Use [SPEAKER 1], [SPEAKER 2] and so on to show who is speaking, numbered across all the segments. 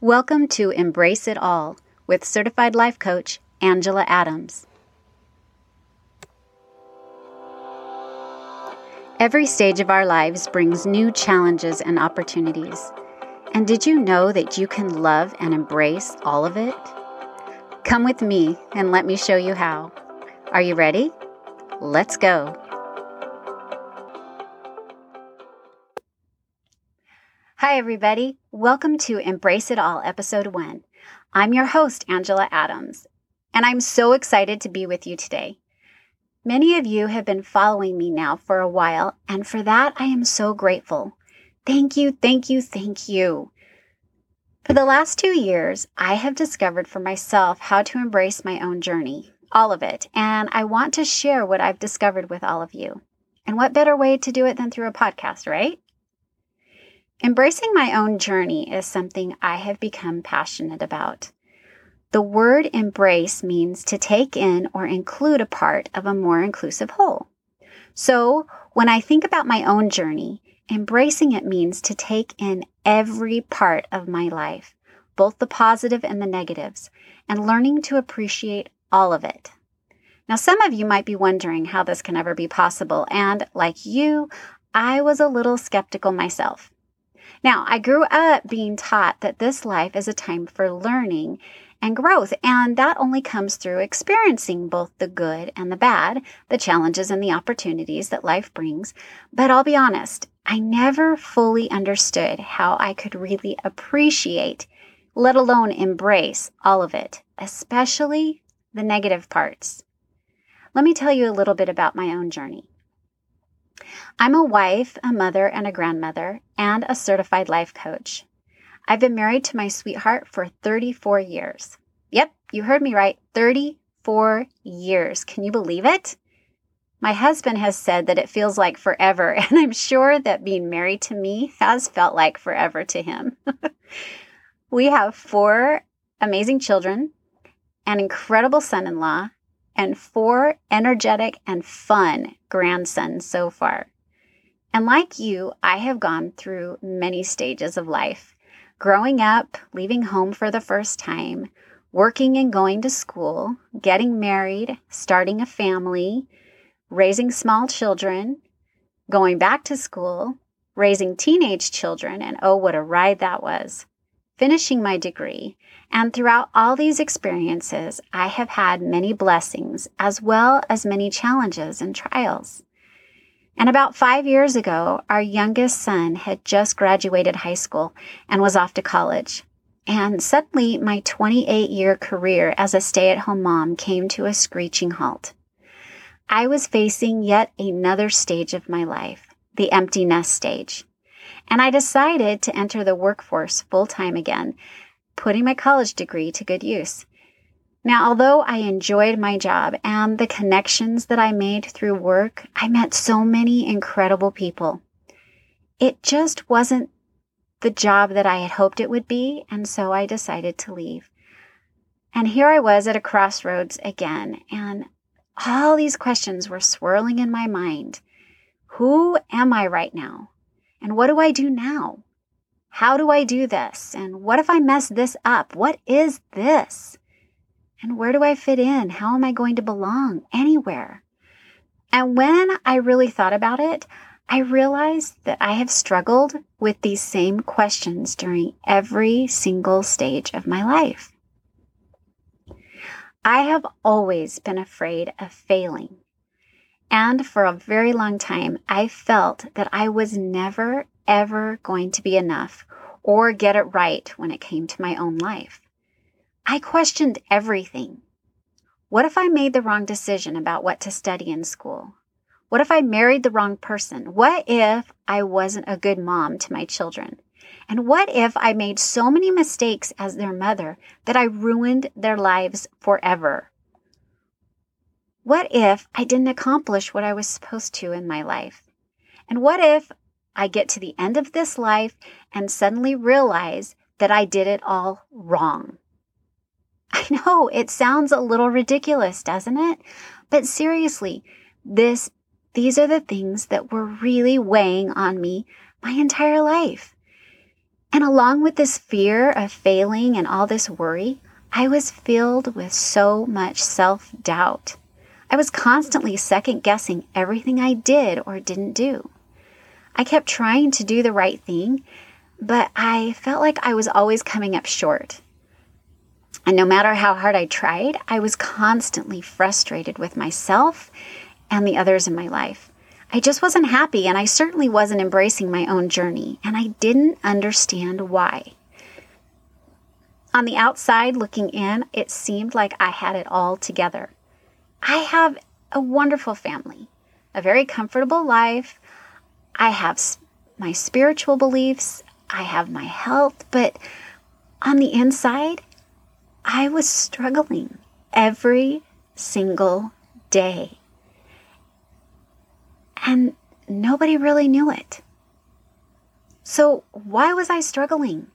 [SPEAKER 1] Welcome to Embrace It All with certified life coach Angela Adams. Every stage of our lives brings new challenges and opportunities. And did you know that you can love and embrace all of it? Come with me and let me show you how. Are you ready? Let's go. Hi, everybody. Welcome to Embrace It All, Episode 1. I'm your host, Angela Adams, and I'm so excited to be with you today. Many of you have been following me now for a while, and for that, I am so grateful. Thank you, thank you, thank you. For the last two years, I have discovered for myself how to embrace my own journey, all of it, and I want to share what I've discovered with all of you. And what better way to do it than through a podcast, right? Embracing my own journey is something I have become passionate about. The word embrace means to take in or include a part of a more inclusive whole. So, when I think about my own journey, embracing it means to take in every part of my life, both the positive and the negatives, and learning to appreciate all of it. Now, some of you might be wondering how this can ever be possible, and like you, I was a little skeptical myself. Now, I grew up being taught that this life is a time for learning and growth, and that only comes through experiencing both the good and the bad, the challenges and the opportunities that life brings. But I'll be honest, I never fully understood how I could really appreciate, let alone embrace, all of it, especially the negative parts. Let me tell you a little bit about my own journey. I'm a wife, a mother, and a grandmother, and a certified life coach. I've been married to my sweetheart for 34 years. Yep, you heard me right 34 years. Can you believe it? My husband has said that it feels like forever, and I'm sure that being married to me has felt like forever to him. we have four amazing children, an incredible son in law, and four energetic and fun grandsons so far. And like you, I have gone through many stages of life growing up, leaving home for the first time, working and going to school, getting married, starting a family, raising small children, going back to school, raising teenage children, and oh, what a ride that was, finishing my degree, and throughout all these experiences, I have had many blessings as well as many challenges and trials. And about five years ago, our youngest son had just graduated high school and was off to college. And suddenly, my 28 year career as a stay at home mom came to a screeching halt. I was facing yet another stage of my life, the empty nest stage. And I decided to enter the workforce full time again putting my college degree to good use. Now, although I enjoyed my job and the connections that I made through work, I met so many incredible people. It just wasn't the job that I had hoped it would be, and so I decided to leave. And here I was at a crossroads again, and all these questions were swirling in my mind. Who am I right now? And what do I do now? How do I do this? And what if I mess this up? What is this? And where do I fit in? How am I going to belong anywhere? And when I really thought about it, I realized that I have struggled with these same questions during every single stage of my life. I have always been afraid of failing. And for a very long time, I felt that I was never, ever going to be enough or get it right when it came to my own life. I questioned everything. What if I made the wrong decision about what to study in school? What if I married the wrong person? What if I wasn't a good mom to my children? And what if I made so many mistakes as their mother that I ruined their lives forever? What if I didn't accomplish what I was supposed to in my life? And what if I get to the end of this life and suddenly realize that I did it all wrong? I know it sounds a little ridiculous, doesn't it? But seriously, this these are the things that were really weighing on me my entire life. And along with this fear of failing and all this worry, I was filled with so much self doubt. I was constantly second guessing everything I did or didn't do. I kept trying to do the right thing, but I felt like I was always coming up short. And no matter how hard I tried, I was constantly frustrated with myself and the others in my life. I just wasn't happy, and I certainly wasn't embracing my own journey, and I didn't understand why. On the outside, looking in, it seemed like I had it all together. I have a wonderful family, a very comfortable life. I have my spiritual beliefs, I have my health, but on the inside, I was struggling every single day. And nobody really knew it. So, why was I struggling?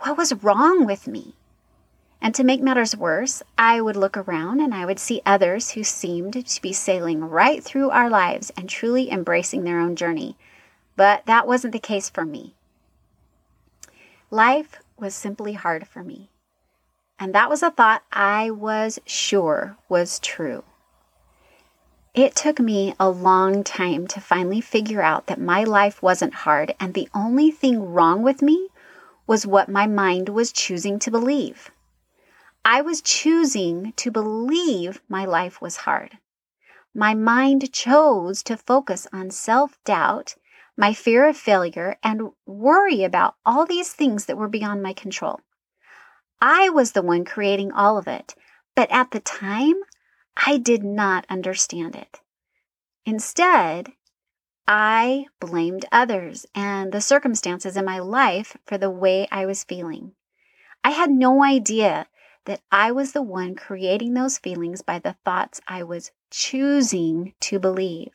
[SPEAKER 1] What was wrong with me? And to make matters worse, I would look around and I would see others who seemed to be sailing right through our lives and truly embracing their own journey. But that wasn't the case for me. Life was simply hard for me. And that was a thought I was sure was true. It took me a long time to finally figure out that my life wasn't hard, and the only thing wrong with me was what my mind was choosing to believe. I was choosing to believe my life was hard. My mind chose to focus on self doubt, my fear of failure, and worry about all these things that were beyond my control. I was the one creating all of it, but at the time, I did not understand it. Instead, I blamed others and the circumstances in my life for the way I was feeling. I had no idea that I was the one creating those feelings by the thoughts I was choosing to believe.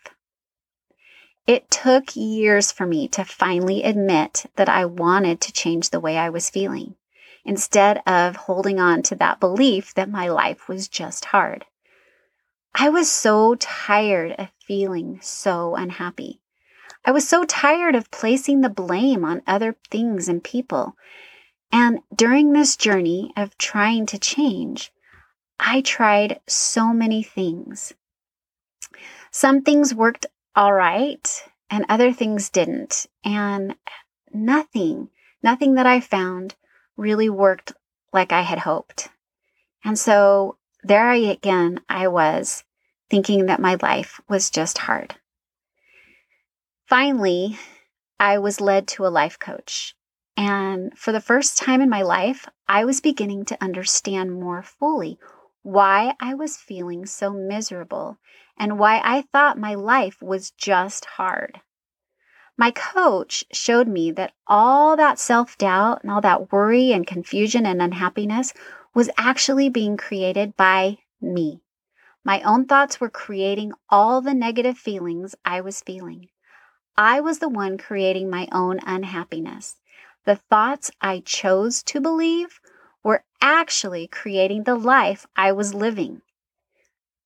[SPEAKER 1] It took years for me to finally admit that I wanted to change the way I was feeling, instead of holding on to that belief that my life was just hard. I was so tired of feeling so unhappy. I was so tired of placing the blame on other things and people. And during this journey of trying to change, I tried so many things. Some things worked all right, and other things didn't. And nothing, nothing that I found really worked like I had hoped. And so there I again I was thinking that my life was just hard. Finally, I was led to a life coach. And for the first time in my life, I was beginning to understand more fully why I was feeling so miserable and why I thought my life was just hard. My coach showed me that all that self doubt and all that worry and confusion and unhappiness was actually being created by me. My own thoughts were creating all the negative feelings I was feeling. I was the one creating my own unhappiness. The thoughts I chose to believe were actually creating the life I was living.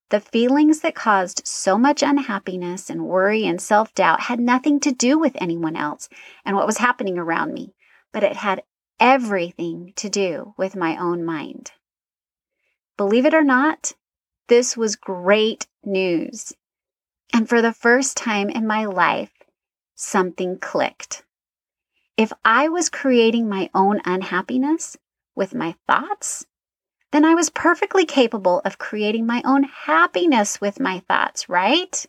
[SPEAKER 1] The feelings that caused so much unhappiness and worry and self doubt had nothing to do with anyone else and what was happening around me, but it had everything to do with my own mind. Believe it or not, this was great news. And for the first time in my life, something clicked. If I was creating my own unhappiness with my thoughts, then I was perfectly capable of creating my own happiness with my thoughts, right?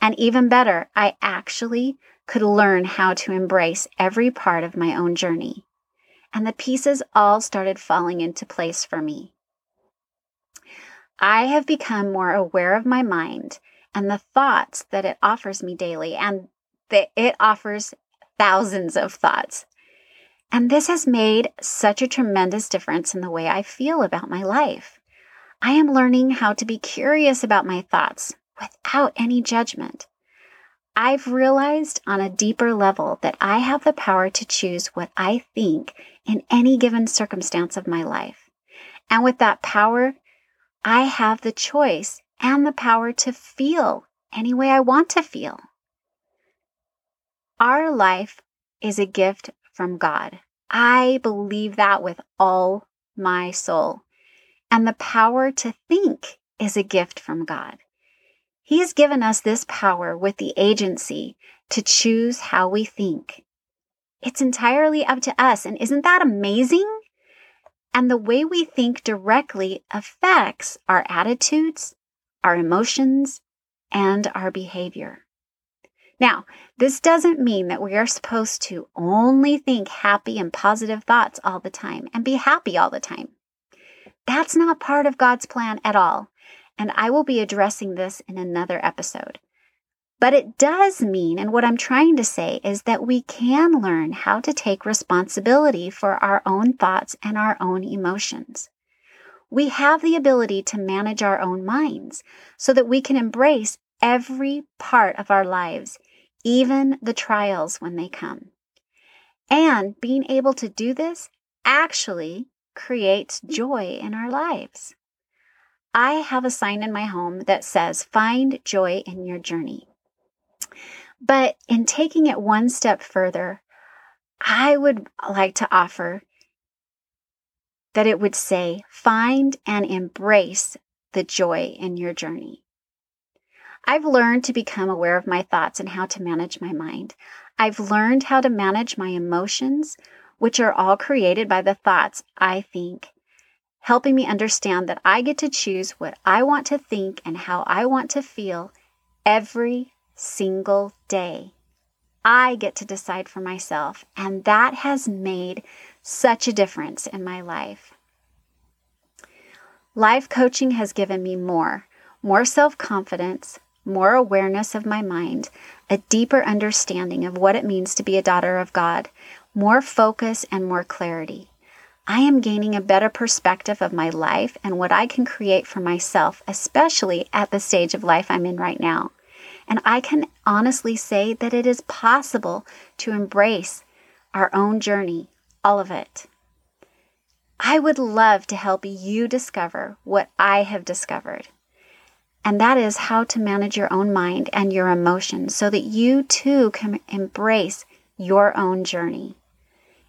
[SPEAKER 1] And even better, I actually could learn how to embrace every part of my own journey. And the pieces all started falling into place for me. I have become more aware of my mind and the thoughts that it offers me daily, and that it offers thousands of thoughts. And this has made such a tremendous difference in the way I feel about my life. I am learning how to be curious about my thoughts without any judgment. I've realized on a deeper level that I have the power to choose what I think in any given circumstance of my life. And with that power, I have the choice and the power to feel any way I want to feel. Our life is a gift from God. I believe that with all my soul. And the power to think is a gift from God. He has given us this power with the agency to choose how we think. It's entirely up to us. And isn't that amazing? And the way we think directly affects our attitudes, our emotions, and our behavior. Now, this doesn't mean that we are supposed to only think happy and positive thoughts all the time and be happy all the time. That's not part of God's plan at all, and I will be addressing this in another episode. But it does mean, and what I'm trying to say is that we can learn how to take responsibility for our own thoughts and our own emotions. We have the ability to manage our own minds so that we can embrace every part of our lives even the trials when they come. And being able to do this actually creates joy in our lives. I have a sign in my home that says, Find joy in your journey. But in taking it one step further, I would like to offer that it would say, Find and embrace the joy in your journey. I've learned to become aware of my thoughts and how to manage my mind. I've learned how to manage my emotions, which are all created by the thoughts I think, helping me understand that I get to choose what I want to think and how I want to feel every single day. I get to decide for myself, and that has made such a difference in my life. Life coaching has given me more, more self confidence, more awareness of my mind, a deeper understanding of what it means to be a daughter of God, more focus, and more clarity. I am gaining a better perspective of my life and what I can create for myself, especially at the stage of life I'm in right now. And I can honestly say that it is possible to embrace our own journey, all of it. I would love to help you discover what I have discovered. And that is how to manage your own mind and your emotions so that you too can embrace your own journey.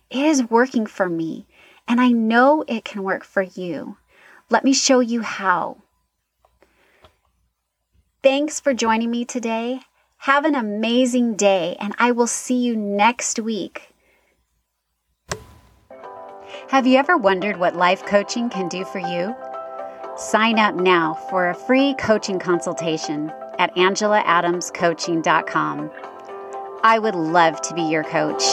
[SPEAKER 1] It is working for me, and I know it can work for you. Let me show you how. Thanks for joining me today. Have an amazing day, and I will see you next week. Have you ever wondered what life coaching can do for you? Sign up now for a free coaching consultation at angelaadamscoaching.com. I would love to be your coach.